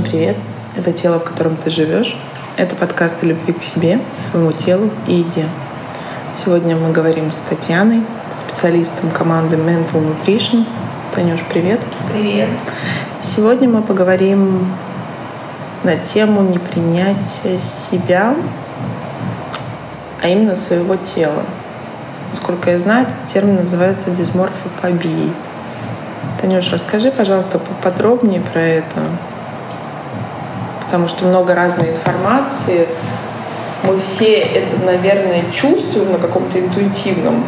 Всем привет! Это тело, в котором ты живешь. Это подкаст о любви к себе, своему телу и еде. Сегодня мы говорим с Татьяной, специалистом команды Mental Nutrition. Танюш, привет! Привет! Сегодня мы поговорим на тему непринятия себя, а именно своего тела. Насколько я знаю, этот термин называется дисморфофобией. Танюш, расскажи, пожалуйста, поподробнее про это. Потому что много разной информации. Мы все это, наверное, чувствуем на каком-то интуитивном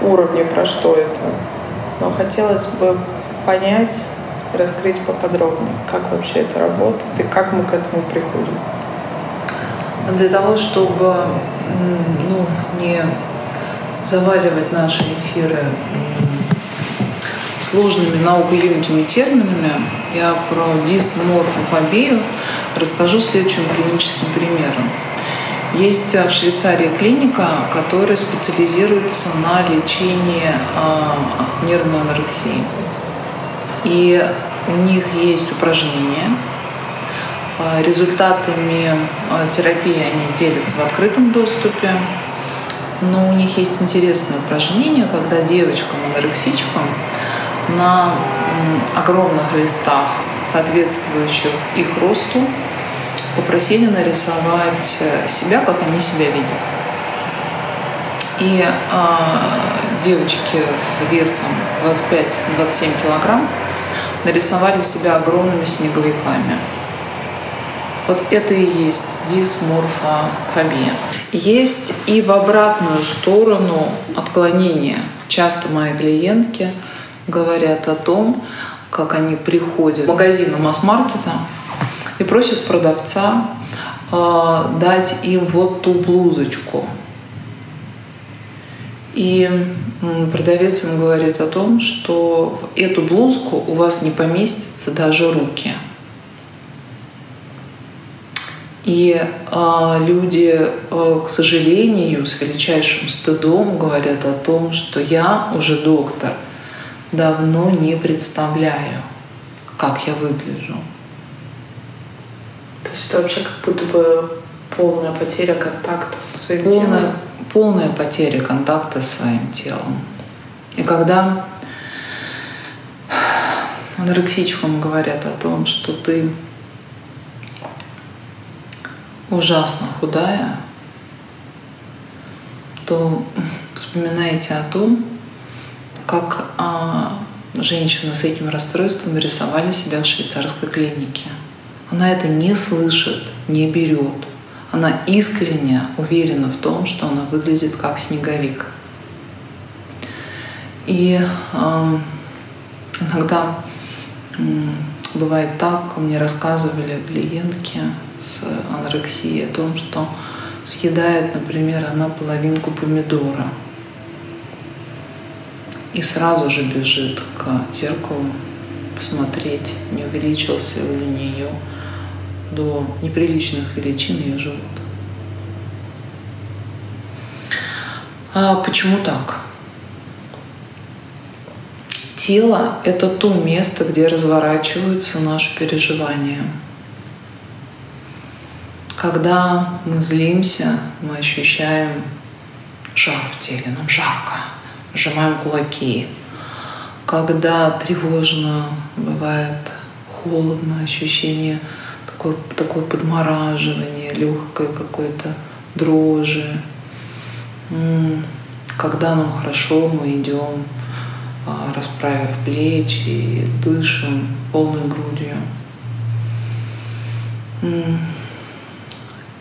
уровне, про что это. Но хотелось бы понять, раскрыть поподробнее, как вообще это работает и как мы к этому приходим. Для того, чтобы ну, не заваливать наши эфиры сложными наукоемкими терминами, я про дисморфофобию расскажу следующим клиническим примером. Есть в Швейцарии клиника, которая специализируется на лечении э, нервной анорексии. И у них есть упражнения. А, результатами а, терапии они делятся в открытом доступе. Но у них есть интересное упражнение, когда девочкам-анорексичкам на огромных листах, соответствующих их росту, попросили нарисовать э, себя, как они себя видят. И э, девочки с весом 25-27 килограмм нарисовали себя огромными снеговиками. Вот это и есть дисморфофобия. Есть и в обратную сторону отклонения. Часто мои клиентки говорят о том, как они приходят в магазин масс-маркета и просят продавца э, дать им вот ту блузочку. И продавец им говорит о том, что в эту блузку у вас не поместятся даже руки – и э, люди, э, к сожалению, с величайшим стыдом говорят о том, что я уже доктор, давно не представляю, как я выгляжу. То есть это вообще как будто бы полная потеря контакта со своим полная, телом? Полная потеря контакта с своим телом. И когда анорексичкам говорят о том, что ты ужасно худая, то вспоминайте о том, как а, женщины с этим расстройством рисовали себя в швейцарской клинике. Она это не слышит, не берет. Она искренне уверена в том, что она выглядит как снеговик. И э, иногда э, бывает так, мне рассказывали клиентки, с анорексией, о том, что съедает, например, она половинку помидора и сразу же бежит к зеркалу посмотреть, не увеличился ли у нее до неприличных величин ее живот. А почему так? Тело — это то место, где разворачиваются наши переживания — когда мы злимся, мы ощущаем жар в теле, нам жарко, сжимаем кулаки. Когда тревожно, бывает холодно, ощущение такое, такое подмораживание, легкое какое-то дрожи. Когда нам хорошо, мы идем, а, расправив плечи дышим полной грудью.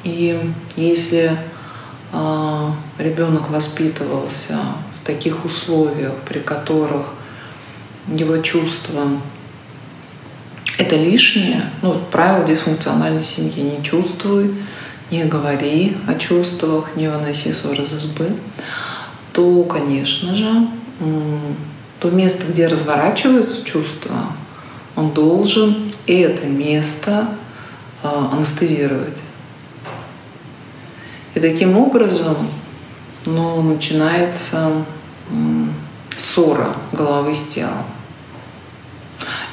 И если э, ребенок воспитывался таких условиях, при которых его чувства это лишнее, ну, правило дисфункциональной семьи. Не чувствуй, не говори о чувствах, не выноси ссор из избы, то, конечно же, то место, где разворачиваются чувства, он должен это место а, анестезировать. И таким образом ну, начинается ссора головы с телом.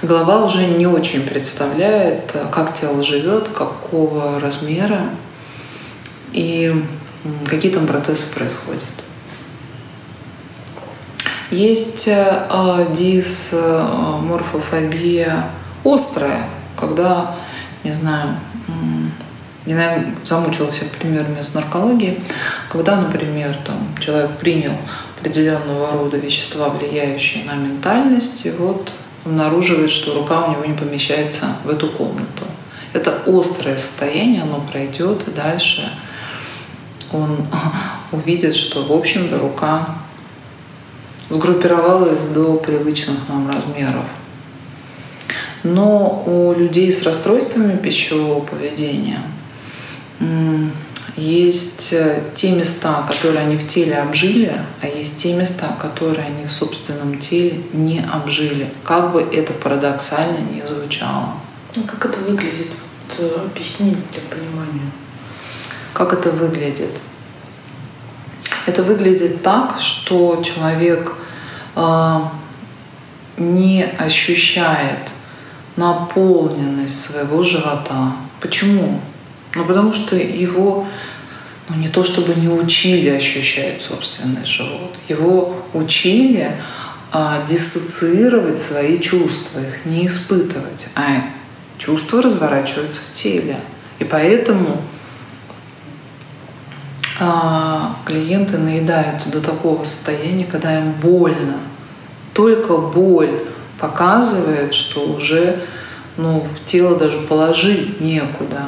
голова уже не очень представляет, как тело живет, какого размера и какие там процессы происходят. Есть э, дисморфофобия острая, когда, не знаю, я замучилась примерами с наркологии, когда, например, там, человек принял определенного рода вещества, влияющие на ментальность, и вот обнаруживает, что рука у него не помещается в эту комнату. Это острое состояние, оно пройдет, и дальше он увидит, что, в общем-то, рука сгруппировалась до привычных нам размеров. Но у людей с расстройствами пищевого поведения есть э, те места, которые они в теле обжили, а есть те места, которые они в собственном теле не обжили. Как бы это парадоксально не звучало. А как это выглядит? Вот, э, объяснить для понимания. Как это выглядит? Это выглядит так, что человек э, не ощущает наполненность своего живота. Почему? Ну, потому что его ну, не то чтобы не учили ощущать собственный живот, его учили а, диссоциировать свои чувства, их не испытывать, а чувства разворачиваются в теле. И поэтому а, клиенты наедаются до такого состояния, когда им больно. Только боль показывает, что уже ну, в тело даже положить некуда.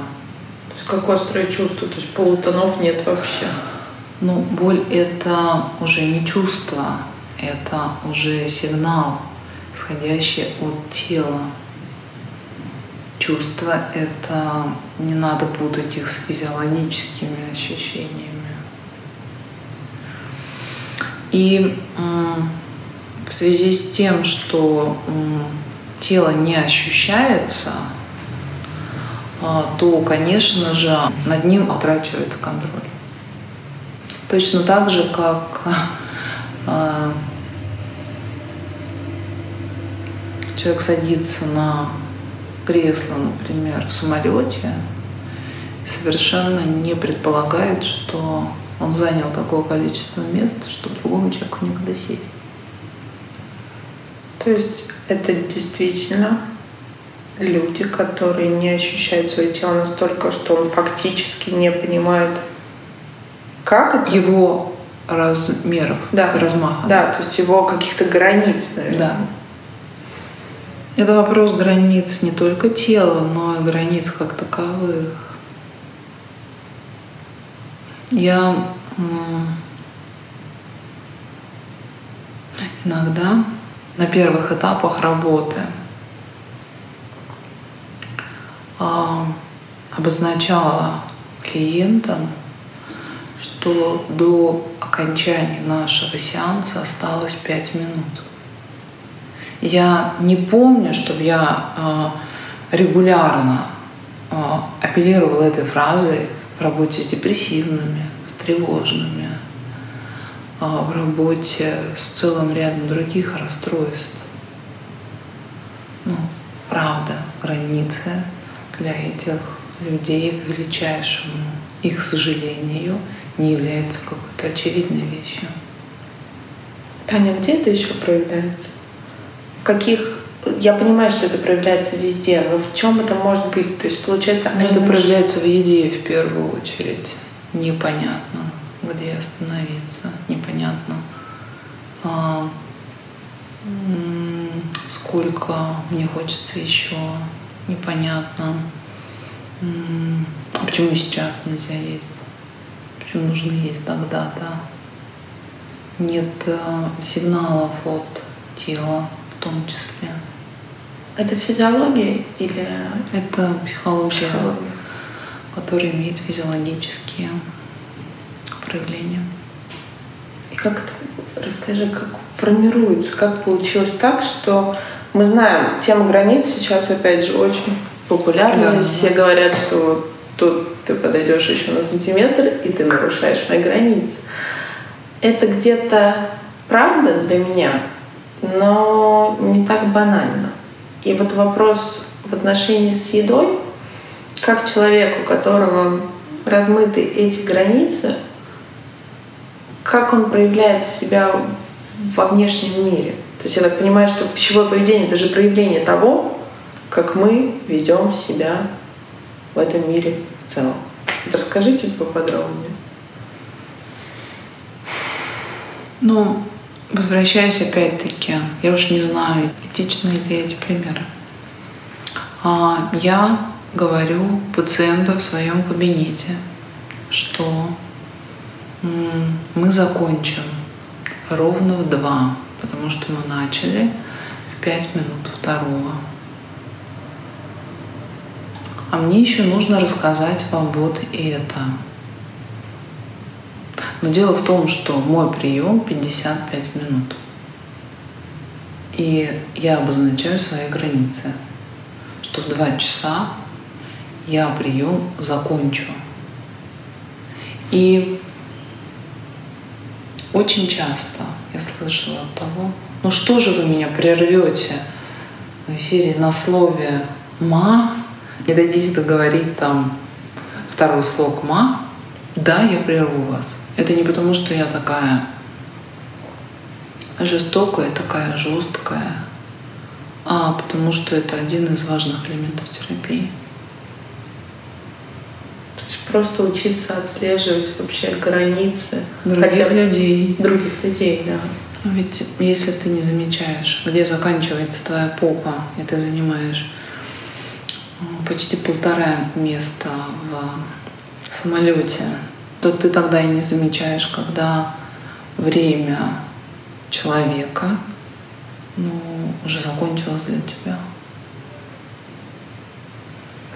Как острое чувство, то есть полутонов нет вообще? Ну, боль — это уже не чувство, это уже сигнал, исходящий от тела. Чувства — это не надо путать их с физиологическими ощущениями. И в связи с тем, что тело не ощущается, то, конечно же, над ним отрачивается контроль. Точно так же, как а, человек садится на кресло, например, в самолете, совершенно не предполагает, что он занял такое количество места, что другому человеку никогда сесть. То есть это действительно люди, которые не ощущают свое тело настолько, что он фактически не понимает, как это? Его размеров, да. размаха. Да, то есть его каких-то границ, наверное. Да. Это вопрос границ не только тела, но и границ как таковых. Я иногда на первых этапах работы обозначала клиентам, что до окончания нашего сеанса осталось 5 минут. Я не помню, чтобы я а, регулярно а, апеллировала этой фразой в работе с депрессивными, с тревожными, а, в работе с целым рядом других расстройств. Ну, правда, границы для этих людей к величайшему их сожалению не являются какой-то очевидной вещью. Таня, где это еще проявляется? Каких я понимаю, что это проявляется везде, но в чем это может быть? То есть получается... Ну, это проявляется в еде в первую очередь. Непонятно, где остановиться, непонятно, а, сколько мне хочется еще, непонятно. А почему сейчас нельзя есть? Почему нужно есть тогда-то? Нет э, сигналов от тела в том числе. Это физиология или... Это психология, психология. которая имеет физиологические проявления. И как это, расскажи, как формируется, как получилось так, что мы знаем, тема границ сейчас, опять же, очень популярна. Да, Все говорят, что тут ты подойдешь еще на сантиметр, и ты нарушаешь мои границы. Это где-то правда для меня, но не так банально. И вот вопрос в отношении с едой, как человеку, у которого размыты эти границы, как он проявляет себя во внешнем мире. То есть я так понимаю, что пищевое поведение — это же проявление того, как мы ведем себя в этом мире в целом. Вот расскажите поподробнее. Ну, возвращаясь опять-таки, я уж не знаю, этичны ли эти примеры. А, я говорю пациенту в своем кабинете, что мы закончим ровно в два, потому что мы начали в пять минут второго. А мне еще нужно рассказать вам вот это. Но дело в том, что мой прием 55 минут. И я обозначаю свои границы, что в 2 часа я прием закончу. И очень часто я слышала от того, ну что же вы меня прервете на серии на слове «ма», не дадите договорить там второй слог «ма», да, я прерву вас. Это не потому, что я такая жестокая, такая жесткая, а потому что это один из важных элементов терапии. То есть просто учиться отслеживать вообще границы других хотя людей. Других людей, да. Но ведь если ты не замечаешь, где заканчивается твоя попа, и ты занимаешь э, почти полтора места в самолете, то ты тогда и не замечаешь, когда время человека ну, уже закончилось для тебя.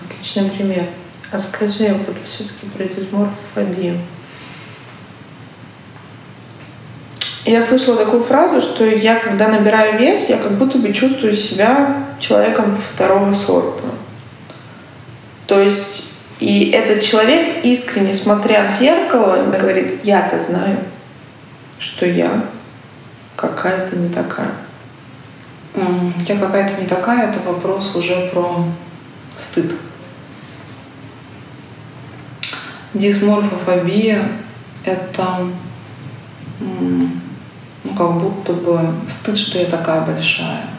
Отличный пример. А скажи вот все-таки про дисморфофобию. Я слышала такую фразу, что я, когда набираю вес, я как будто бы чувствую себя человеком второго сорта. То есть и этот человек, искренне смотря в зеркало, говорит, я-то знаю, что я какая-то не такая. Я какая-то не такая, это вопрос уже про стыд. Дисморфофобия — это ну, как будто бы стыд, что я такая большая.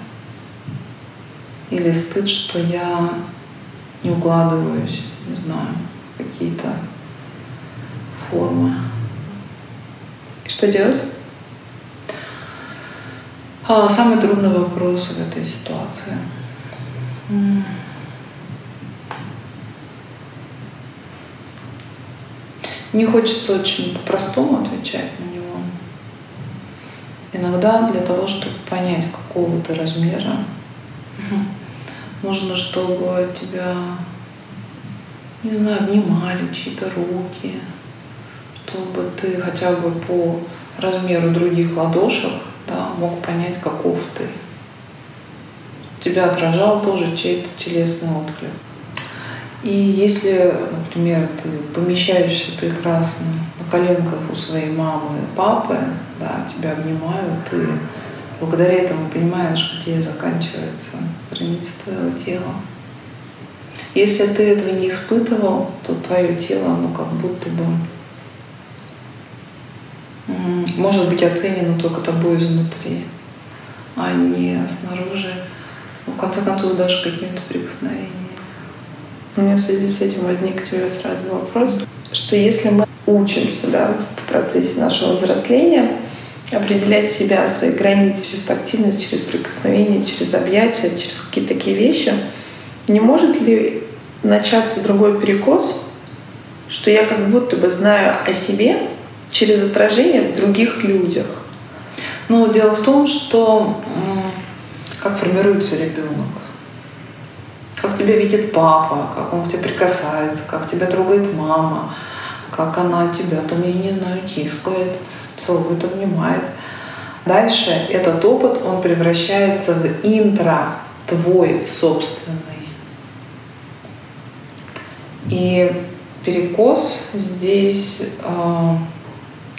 Или стыд, что я не укладываюсь не знаю, какие-то формы. И что делать? А, самый трудный вопрос в этой ситуации. Не хочется очень по-простому отвечать на него. Иногда для того, чтобы понять, какого ты размера, нужно, чтобы тебя не знаю, обнимали чьи-то руки, чтобы ты хотя бы по размеру других ладошек да, мог понять, каков ты. Тебя отражал тоже чей-то телесный отклик. И если, например, ты помещаешься прекрасно на коленках у своей мамы и папы, да, тебя обнимают, ты благодаря этому понимаешь, где заканчивается граница твоего тела. Если ты этого не испытывал, то твое тело, оно как будто бы может быть оценено только тобой изнутри, а не снаружи. Ну, в конце концов, даже какими-то прикосновениями. У меня в связи с этим возник к тебе сразу вопрос, что если мы учимся да, в процессе нашего взросления определять себя, свои границы через тактильность, через прикосновение, через объятия, через какие-то такие вещи — не может ли начаться другой перекос, что я как будто бы знаю о себе через отражение в других людях? Ну, дело в том, что как формируется ребенок, как тебя видит папа, как он к тебе прикасается, как тебя трогает мама, как она тебя там, я не знаю, тискает, целует, обнимает. Дальше этот опыт, он превращается в интро твой собственный. И перекос здесь, а,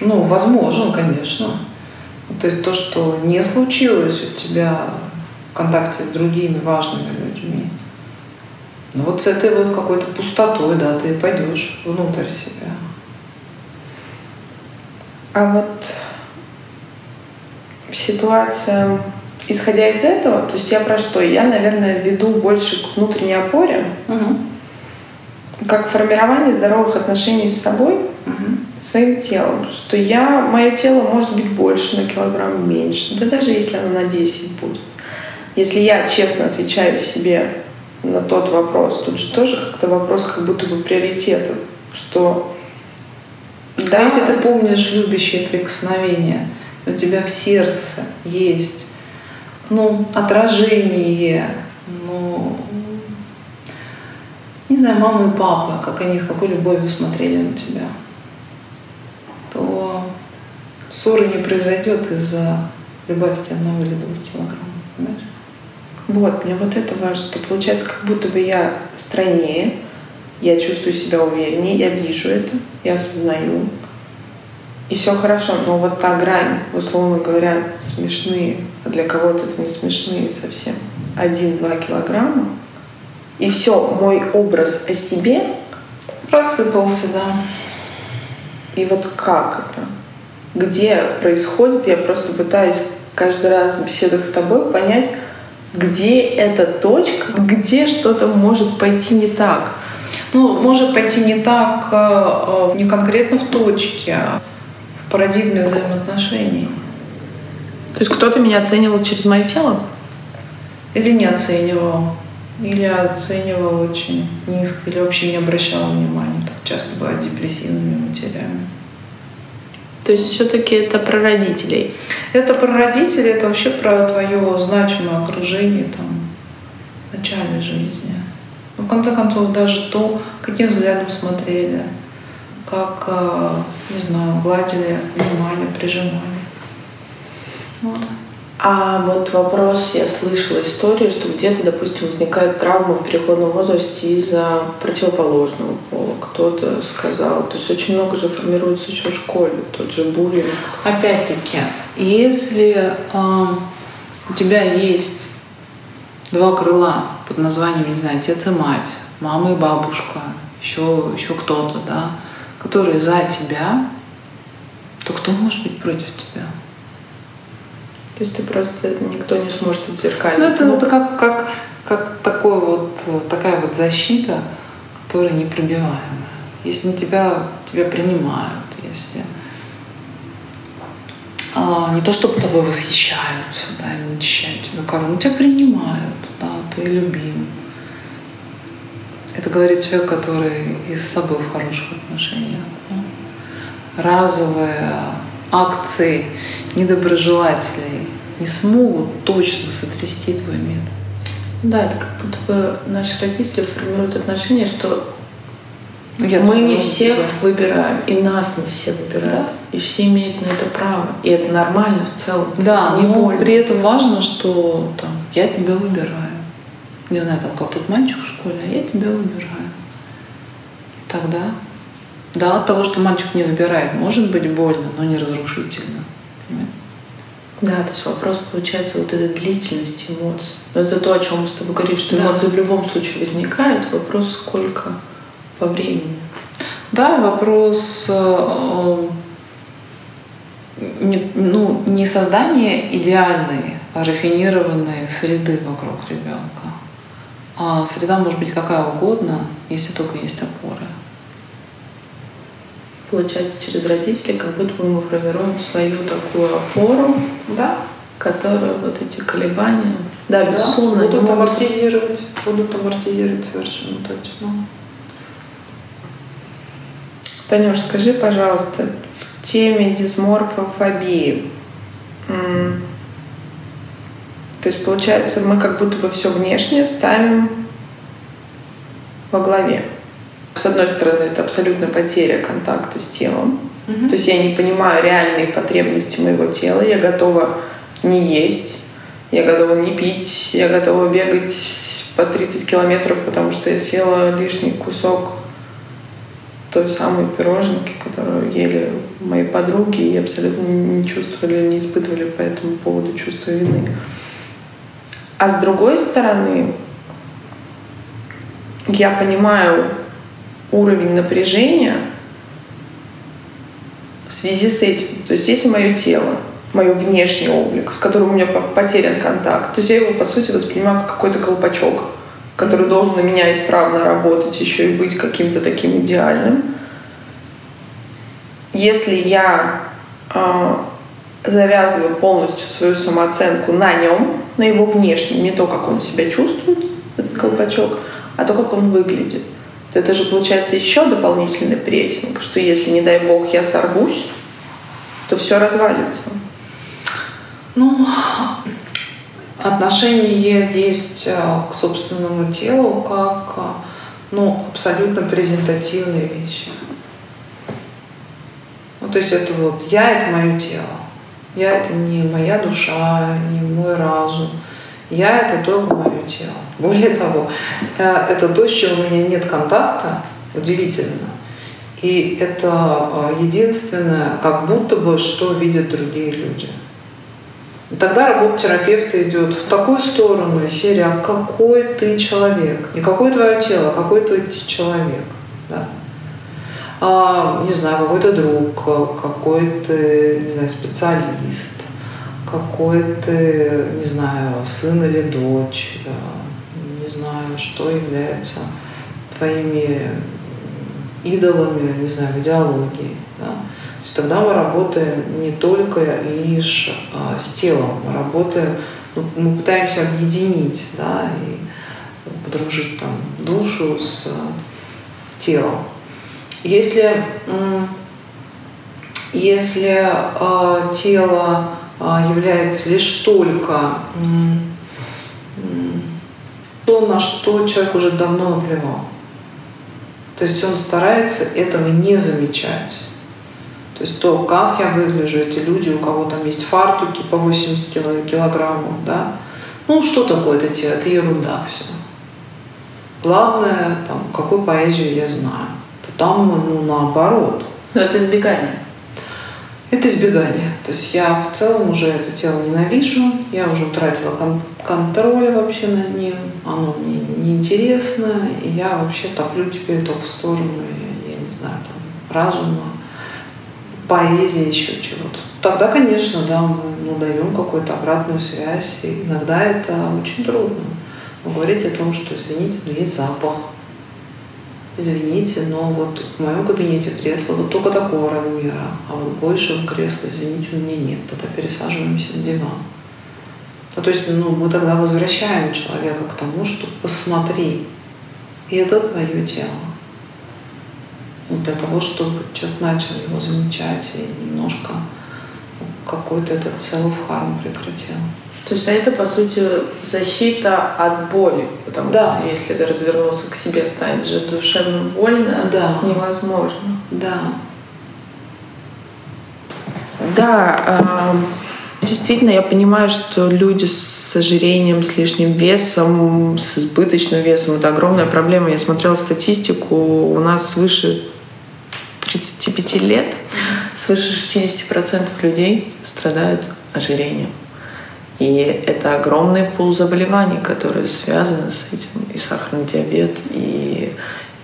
ну, возможен, конечно. То есть то, что не случилось у тебя в контакте с другими важными людьми. Ну вот с этой вот какой-то пустотой, да, ты пойдешь внутрь себя. А вот ситуация, исходя из этого, то есть я про что? Я, наверное, веду больше к внутренней опоре, угу. как формирование здоровых отношений с собой, угу. своим телом. Что я, мое тело может быть больше на килограмм меньше, да даже если оно на 10 будет. Если я честно отвечаю себе на тот вопрос, тут же тоже как-то вопрос как будто бы приоритета, что да, если ты помнишь любящее прикосновение, у тебя в сердце есть ну, отражение, ну, не знаю, мама и папа, как они с какой любовью смотрели на тебя, то ссоры не произойдет из-за любовки одного или двух килограммов, понимаешь? Вот, мне вот это важно, что получается, как будто бы я стройнее, я чувствую себя увереннее, я вижу это, я осознаю. И все хорошо, но вот та грань, условно говоря, смешные, а для кого-то это не смешные совсем, один-два килограмма, и все, мой образ о себе рассыпался, да. И вот как это? Где происходит? Я просто пытаюсь каждый раз в беседах с тобой понять, где эта точка, где что-то может пойти не так. Ну, может пойти не так э, не конкретно в точке, а в парадигме взаимоотношений. То есть кто-то меня оценивал через мое тело? Или не оценивал, или оценивал очень низко, или вообще не обращал внимания. Так часто бывает депрессивными матерями. То есть все-таки это про родителей. Это про родителей, это вообще про твое значимое окружение там, в начале жизни. Но в конце концов, даже то, каким взглядом смотрели, как, э, не знаю, гладили, внимали, прижимали. Вот. А вот вопрос, я слышала историю, что где-то, допустим, возникает травма в переходном возрасте из-за противоположного пола. Кто-то сказал, то есть очень много же формируется еще в школе, тот же буллинг. Опять-таки, если э, у тебя есть два крыла под названием, не знаю, отец и мать, мама и бабушка, еще, еще кто-то, да, которые за тебя, то кто может быть против тебя? То есть ты просто никто не сможет отзеркалить. Ну, это, ну, это как, как, как такой вот, такая вот защита, которая непробиваемая. Если на тебя, тебя принимают, если а, не то, чтобы тобой восхищаются, да, и начищают тебя корону, ну, тебя принимают, да, ты любим. Это говорит человек, который и с собой в хороших отношениях. Да? Разовые акции недоброжелателей не смогут точно сотрясти твой мир. Да, это как будто бы наши родители формируют отношение, что ну, я мы не всех тебя. выбираем, и нас не все выбирают. Да? И все имеют на это право. И это нормально в целом. Да, не но больно. при этом важно, что там, я тебя выбираю. Не знаю, там как тот мальчик в школе, а я тебя выбираю. И тогда, да, от того, что мальчик не выбирает, может быть больно, но не разрушительно. Понимаете? Да, то есть вопрос получается вот этой длительности эмоций. Но это то, о чем мы с тобой говорим, что да. эмоции в любом случае возникают. Вопрос, сколько по времени. Да, вопрос э, не, ну, не создание идеальной, а рафинированной среды вокруг ребенка. А среда может быть какая угодно, если только есть опоры получается, через родителей, как будто бы мы формируем свою такую опору, да. которая вот эти колебания, да, безусловно, будут амортизировать, будут амортизировать совершенно точно. Танюш, скажи, пожалуйста, в теме дисморфофобии, то есть, получается, мы как будто бы все внешнее ставим во главе. С одной стороны, это абсолютно потеря контакта с телом. Угу. То есть я не понимаю реальные потребности моего тела. Я готова не есть, я готова не пить, я готова бегать по 30 километров, потому что я съела лишний кусок той самой пироженки, которую ели мои подруги и абсолютно не чувствовали, не испытывали по этому поводу чувства вины. А с другой стороны, я понимаю уровень напряжения в связи с этим. То есть если мое тело, мое внешний облик, с которым у меня потерян контакт, то есть я его, по сути, воспринимаю как какой-то колпачок, который должен на меня исправно работать, еще и быть каким-то таким идеальным. Если я э, завязываю полностью свою самооценку на нем, на его внешнем, не то, как он себя чувствует, этот колпачок, а то, как он выглядит, то это же получается еще дополнительный прессинг, что если, не дай бог, я сорвусь, то все развалится. Ну, отношение есть э, к собственному телу как э, ну, абсолютно презентативные вещи. Ну, то есть это вот я — это мое тело. Я — это не моя душа, не мой разум. Я — это только мое тело. Более того, э, это то, с чем у меня нет контакта, удивительно. И это единственное, как будто бы, что видят другие люди — и тогда работа терапевта идет в такую сторону, серия «А какой ты человек?» Не какое твое тело, а какой ты человек. Да? А, не знаю, какой то друг, какой ты, не знаю, специалист, какой ты, не знаю, сын или дочь, не знаю, что является твоими идолами, не знаю, в идеологии. Да? То есть тогда мы работаем не только лишь а, с телом, мы работаем, ну, мы пытаемся объединить, да, и подружить там душу с телом. Если, если э, тело является лишь только то, на что человек уже давно наплевал, то есть он старается этого не замечать. То есть то, как я выгляжу, эти люди, у кого там есть фартуки по 80 килограммов, да, ну что такое это тело, это ерунда все. Главное, там, какую поэзию я знаю. Там, ну, наоборот. Но это избегание. Это избегание. То есть я в целом уже это тело ненавижу, я уже утратила кон- контроль вообще над ним, оно мне неинтересно, и я вообще топлю теперь только в сторону, я, я не знаю, там, разума, поэзии, еще чего-то. Тогда, конечно, да, мы ну, даем какую-то обратную связь. И иногда это очень трудно. Но говорить о том, что, извините, но есть запах. Извините, но вот в моем кабинете кресло вот только такого размера, а вот большего кресла, извините, у меня нет. Тогда пересаживаемся на диван. Ну, то есть ну, мы тогда возвращаем человека к тому, что посмотри, и это твое тело для того, чтобы человек начал его замечать и немножко какой-то этот self-harm прекратил. То есть а это, по сути, защита от боли, потому да. что если ты развернулся к себе, станет же душевно больно, да. невозможно. Да. Да, э, действительно, я понимаю, что люди с ожирением, с лишним весом, с избыточным весом — это огромная проблема. Я смотрела статистику, у нас выше 35 лет свыше 60% людей страдают ожирением. И это огромный пул заболеваний, которые связаны с этим. И сахарный диабет, и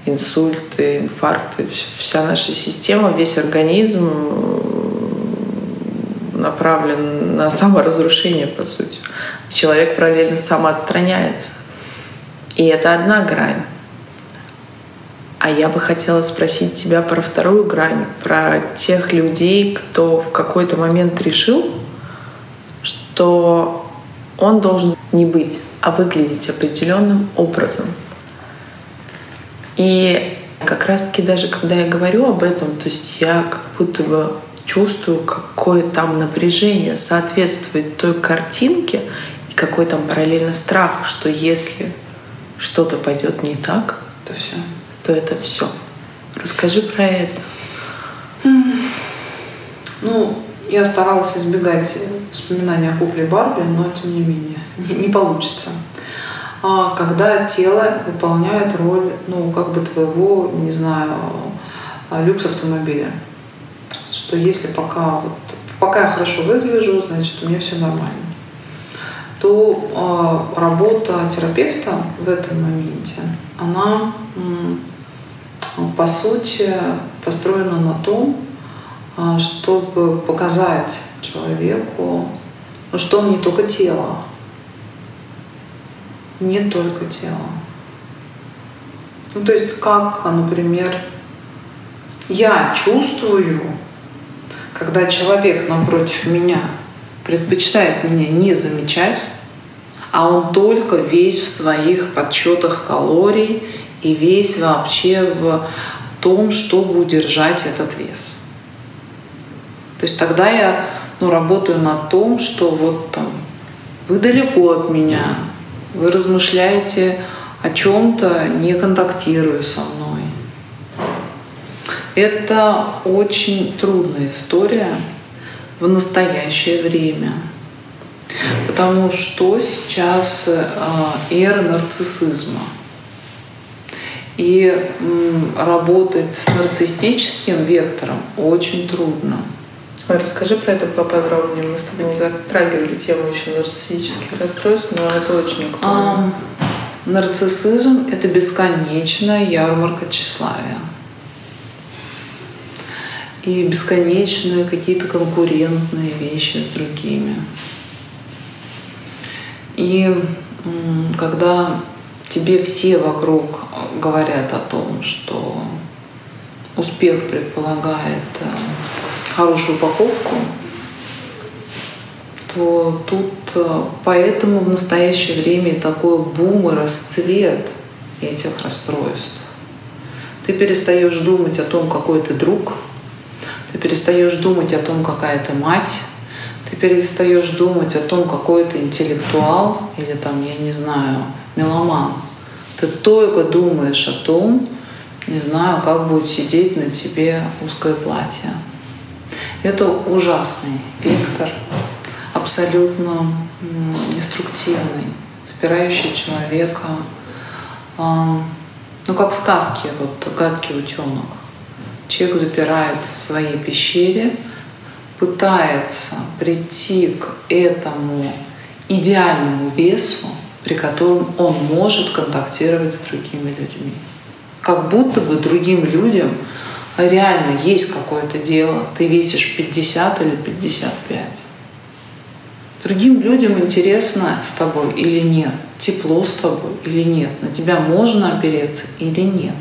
инсульты, инфаркты. Вся наша система, весь организм направлен на саморазрушение, по сути. Человек параллельно самоотстраняется. И это одна грань. А я бы хотела спросить тебя про вторую грань, про тех людей, кто в какой-то момент решил, что он должен не быть, а выглядеть определенным образом. И как раз-таки даже когда я говорю об этом, то есть я как будто бы чувствую, какое там напряжение соответствует той картинке и какой там параллельно страх, что если что-то пойдет не так, то все что это все. Расскажи про это. Ну, я старалась избегать вспоминания о кукле Барби, но тем не менее не, получится. А когда тело выполняет роль, ну, как бы твоего, не знаю, люкс автомобиля. Что если пока вот, пока я хорошо выгляжу, значит, у меня все нормально. то э, работа терапевта в этом моменте, она по сути построена на том, чтобы показать человеку, что он не только тело, не только тело. Ну, то есть как, например, я чувствую, когда человек напротив меня предпочитает меня не замечать, а он только весь в своих подсчетах калорий и весь вообще в том, чтобы удержать этот вес. То есть тогда я ну, работаю над том, что вот там вы далеко от меня, вы размышляете о чем-то, не контактируя со мной. Это очень трудная история в настоящее время. Потому что сейчас э, эра нарциссизма. И работать с нарциссическим вектором очень трудно. Расскажи про это поподробнее. Мы с тобой не затрагивали тему еще нарциссических расстройств, но это очень актуально. А, нарциссизм — это бесконечная ярмарка тщеславия. И бесконечные какие-то конкурентные вещи с другими. И когда тебе все вокруг говорят о том, что успех предполагает э, хорошую упаковку, то тут э, поэтому в настоящее время такой бум и расцвет этих расстройств. Ты перестаешь думать о том, какой ты друг, ты перестаешь думать о том, какая ты мать, ты перестаешь думать о том, какой ты интеллектуал или там, я не знаю, меломан. Ты только думаешь о том, не знаю, как будет сидеть на тебе узкое платье. Это ужасный вектор, абсолютно деструктивный, спирающий человека, а, ну как в сказке, вот гадкий утенок. Человек запирается в своей пещере, пытается прийти к этому идеальному весу, при котором он может контактировать с другими людьми. Как будто бы другим людям реально есть какое-то дело, ты весишь 50 или 55. Другим людям интересно с тобой или нет, тепло с тобой или нет, на тебя можно опереться или нет.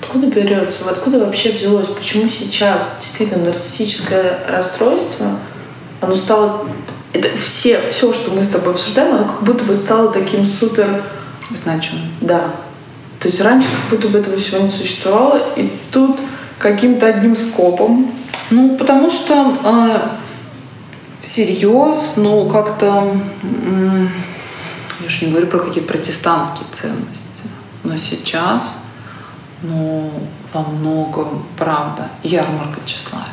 Откуда берется, откуда вообще взялось, почему сейчас действительно нарциссическое расстройство, оно стало, это все, все, что мы с тобой обсуждаем, оно как будто бы стало таким супер... Значимым. Да, то есть раньше как будто бы этого всего не существовало, и тут каким-то одним скопом. Ну, потому что э, всерьез, ну, как-то, э, я уж не говорю про какие-то протестантские ценности, но сейчас, ну, во многом, правда, ярмарка тщеславия.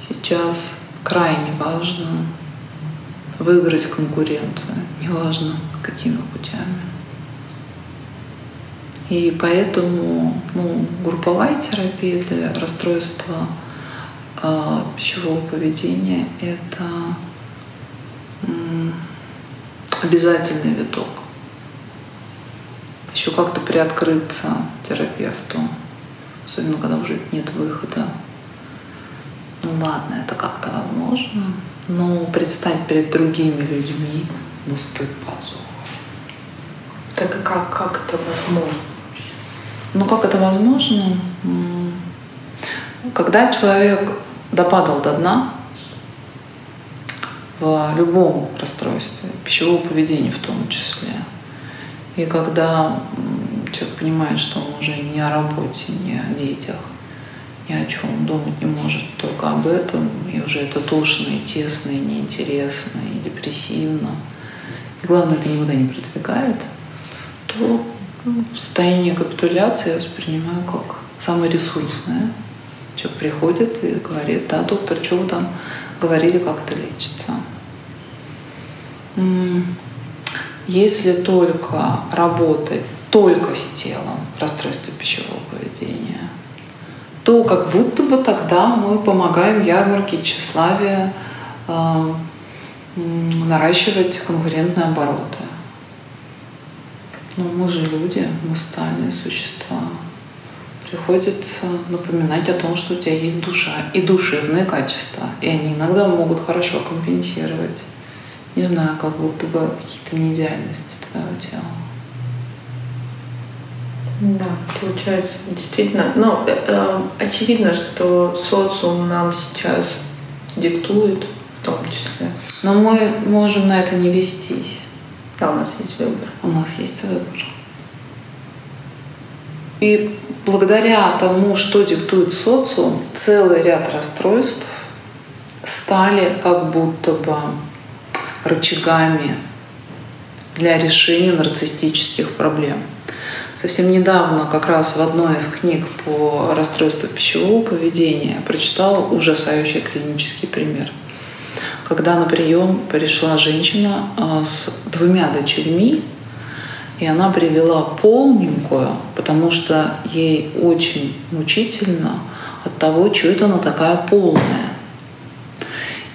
Сейчас крайне важно выиграть конкуренцию, неважно какими путями. И поэтому ну, групповая терапия для расстройства э, пищевого поведения — это обязательный виток. Еще как-то приоткрыться терапевту, особенно когда уже нет выхода. Ну ладно, это как-то возможно, но предстать перед другими людьми, ну стыд позор. Так и как, как это возможно? Ну как это возможно? Когда человек допадал до дна, в любом расстройстве, пищевого поведения в том числе, и когда человек понимает, что он уже не о работе, не о детях, ни о чем думать не может, только об этом, и уже это тошно, и тесно, и неинтересно, и депрессивно, и главное, это никуда не продвигает, то состояние капитуляции я воспринимаю как самое ресурсное. Человек приходит и говорит, да, доктор, что вы там говорили, как это лечится. Если только работать только с телом, расстройство пищевого поведения, то как будто бы тогда мы помогаем ярмарке тщеславия э, наращивать конкурентные обороты. Но мы же люди, мы стальные существа. Приходится напоминать о том, что у тебя есть душа и душевные качества. И они иногда могут хорошо компенсировать, не знаю, как будто бы какие-то неидеальности твоего тела. Да, получается, действительно. Но э, э, очевидно, что социум нам сейчас диктует в том числе. Но мы можем на это не вестись. Да, у нас есть выбор. У нас есть выбор. И благодаря тому, что диктует социум, целый ряд расстройств стали как будто бы рычагами для решения нарциссических проблем. Совсем недавно, как раз в одной из книг по расстройству пищевого поведения, прочитала ужасающий клинический пример. Когда на прием пришла женщина а, с двумя дочерьми, и она привела полненькую, потому что ей очень мучительно от того, что это она такая полная.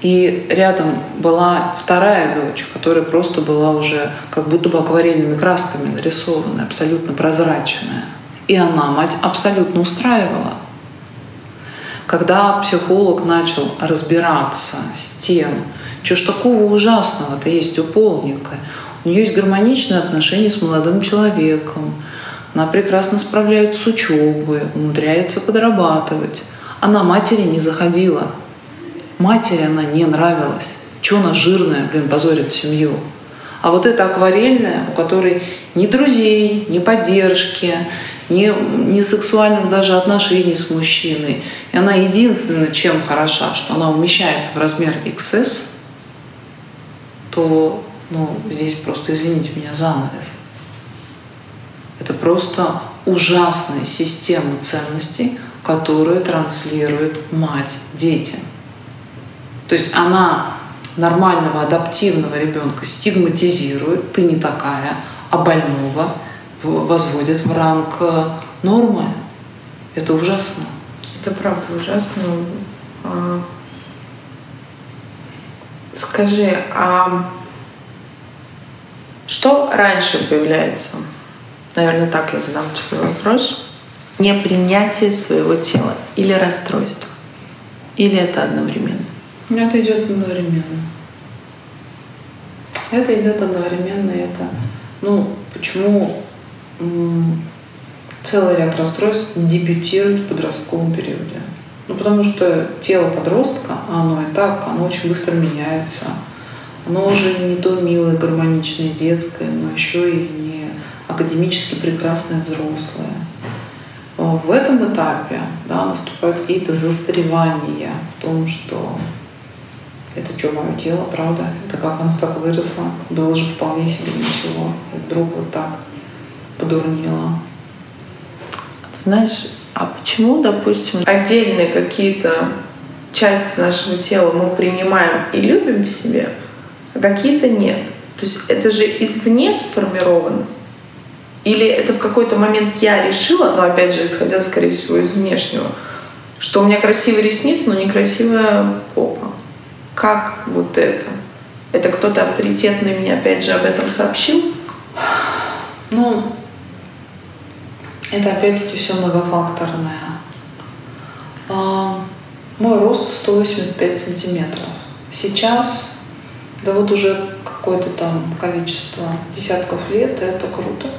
И рядом была вторая дочь, которая просто была уже как будто бы акварельными красками нарисованная, абсолютно прозрачная. И она, мать, абсолютно устраивала. Когда психолог начал разбираться с тем, что ж такого ужасного-то есть у полненькой, у нее есть гармоничные отношения с молодым человеком, она прекрасно справляется с учебой, умудряется подрабатывать. Она матери не заходила – Матери она не нравилась. Че она жирная, блин, позорит семью. А вот эта акварельная, у которой ни друзей, ни поддержки, ни, ни сексуальных даже отношений с мужчиной. И она единственное, чем хороша, что она умещается в размер XS, то ну, здесь просто, извините меня, занавес. Это просто ужасная система ценностей, которую транслирует мать детям. То есть она нормального адаптивного ребенка стигматизирует, ты не такая, а больного возводит в ранг э, нормы. Это ужасно. Это правда ужасно. А, скажи, а что раньше появляется? Наверное, так я задам тебе вопрос. Непринятие своего тела или расстройство? Или это одновременно? Это идет одновременно. Это идет одновременно. Это, ну, почему целый ряд расстройств дебютирует в подростковом периоде? Ну, потому что тело подростка, оно и так, оно очень быстро меняется. Оно уже не то милое, гармоничное, детское, но еще и не академически прекрасное взрослое. В этом этапе да, наступают какие-то застревания в том, что это что, мое тело, правда? Это как оно так выросло? Было же вполне себе ничего. И вдруг вот так подурнило. Знаешь, а почему, допустим, отдельные какие-то части нашего тела мы принимаем и любим в себе, а какие-то нет? То есть это же извне сформировано? Или это в какой-то момент я решила, но опять же, исходя, скорее всего, из внешнего, что у меня красивые ресницы, но некрасивая попа? Как вот это? Это кто-то авторитетный мне опять же об этом сообщил? Ну, это опять-таки все многофакторное. А, мой рост 185 сантиметров. Сейчас, да вот уже какое-то там количество десятков лет, это круто.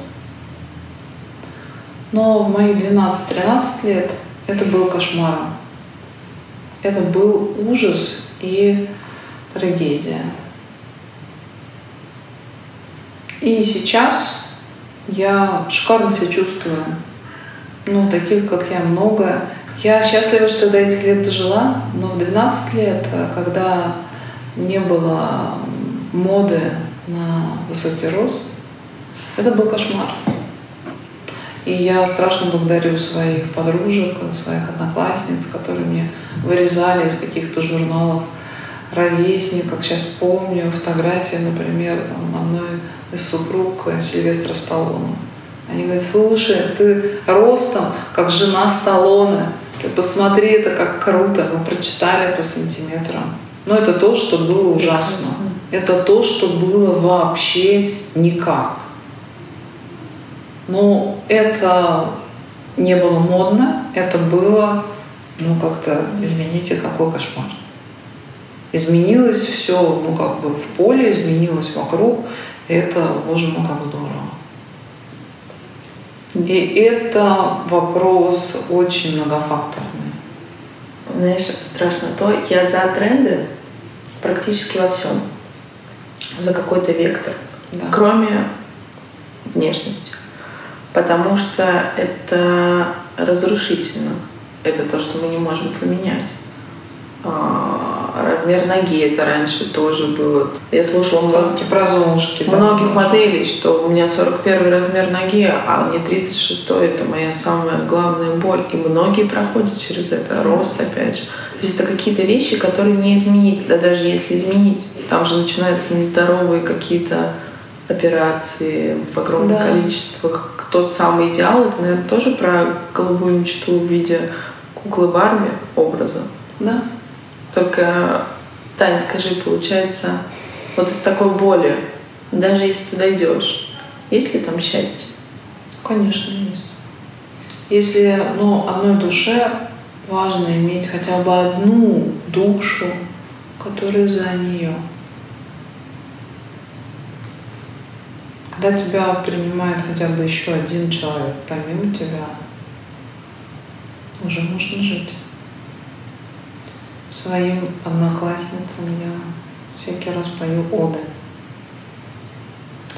Но в мои 12-13 лет это был кошмаром. Это был ужас и трагедия. И сейчас я шикарно себя чувствую. Ну, таких, как я, много. Я счастлива, что до этих лет дожила, но в 12 лет, когда не было моды на высокий рост, это был кошмар. И я страшно благодарю своих подружек, своих одноклассниц, которые мне вырезали из каких-то журналов ровесник, как сейчас помню, фотография, например, там, одной из супруг Сильвестра Сталлоне. Они говорят, слушай, ты ростом, как жена Сталлоне. Ты посмотри, это как круто. Вы прочитали по сантиметрам. Но это то, что было ужасно. Это то, что было вообще никак. Но это не было модно, это было, ну как-то, извините, какой кошмар. Изменилось все, ну как бы в поле, изменилось вокруг. Это, боже мой, как здорово. И это вопрос очень многофакторный. Знаешь, страшно то, я за тренды практически во всем. За какой-то вектор. Да. Кроме внешности. Потому что это разрушительно. Это то, что мы не можем поменять. А, размер ноги это раньше тоже было. Я слушала сказки про Золушки. Многих да, моделей, что у меня 41 размер ноги, а не 36 это моя самая главная боль. И многие проходят через это. Рост, опять же. То есть это какие-то вещи, которые не изменить. Да даже если изменить, там же начинаются нездоровые какие-то операции в огромных да. количествах. Тот самый идеал, это, наверное, тоже про голубую мечту в виде куклы Барби образа. Да. Только, Таня, скажи, получается, вот из такой боли, даже если ты дойдешь, есть ли там счастье? Конечно, есть. Если ну, одной душе важно иметь хотя бы одну душу, которая за нее. Когда тебя принимает хотя бы еще один человек помимо тебя, уже можно жить. Своим одноклассницам я всякий раз пою оды.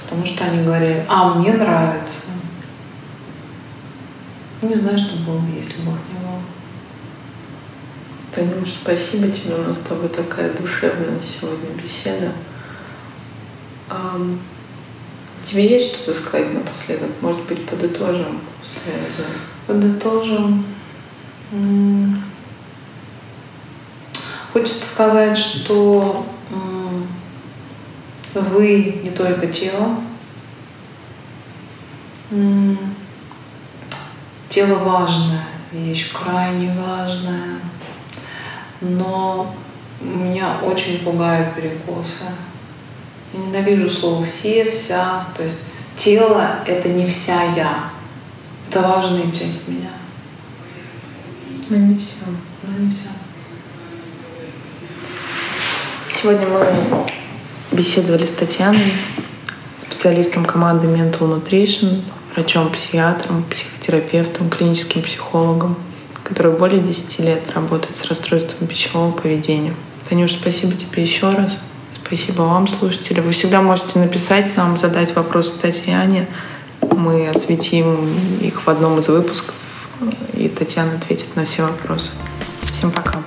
Потому что они говорили, а мне нравится. Не знаю, что было бы, если бы их не было. Танюш, спасибо тебе. У нас с тобой такая душевная сегодня беседа. Тебе есть что-то сказать напоследок? Может быть, подытожим? Подытожим. Хочется сказать, что вы не только тело. Тело важная вещь, крайне важная. Но меня очень пугают перекосы. Я ненавижу слово «все», «вся». То есть тело — это не вся я. Это важная часть меня. Но не все. Но не вся. Сегодня мы беседовали с Татьяной, специалистом команды Mental Nutrition, врачом-психиатром, психотерапевтом, клиническим психологом, который более 10 лет работает с расстройством пищевого поведения. Танюш, спасибо тебе еще раз. Спасибо вам, слушатели. Вы всегда можете написать нам, задать вопросы Татьяне. Мы осветим их в одном из выпусков, и Татьяна ответит на все вопросы. Всем пока.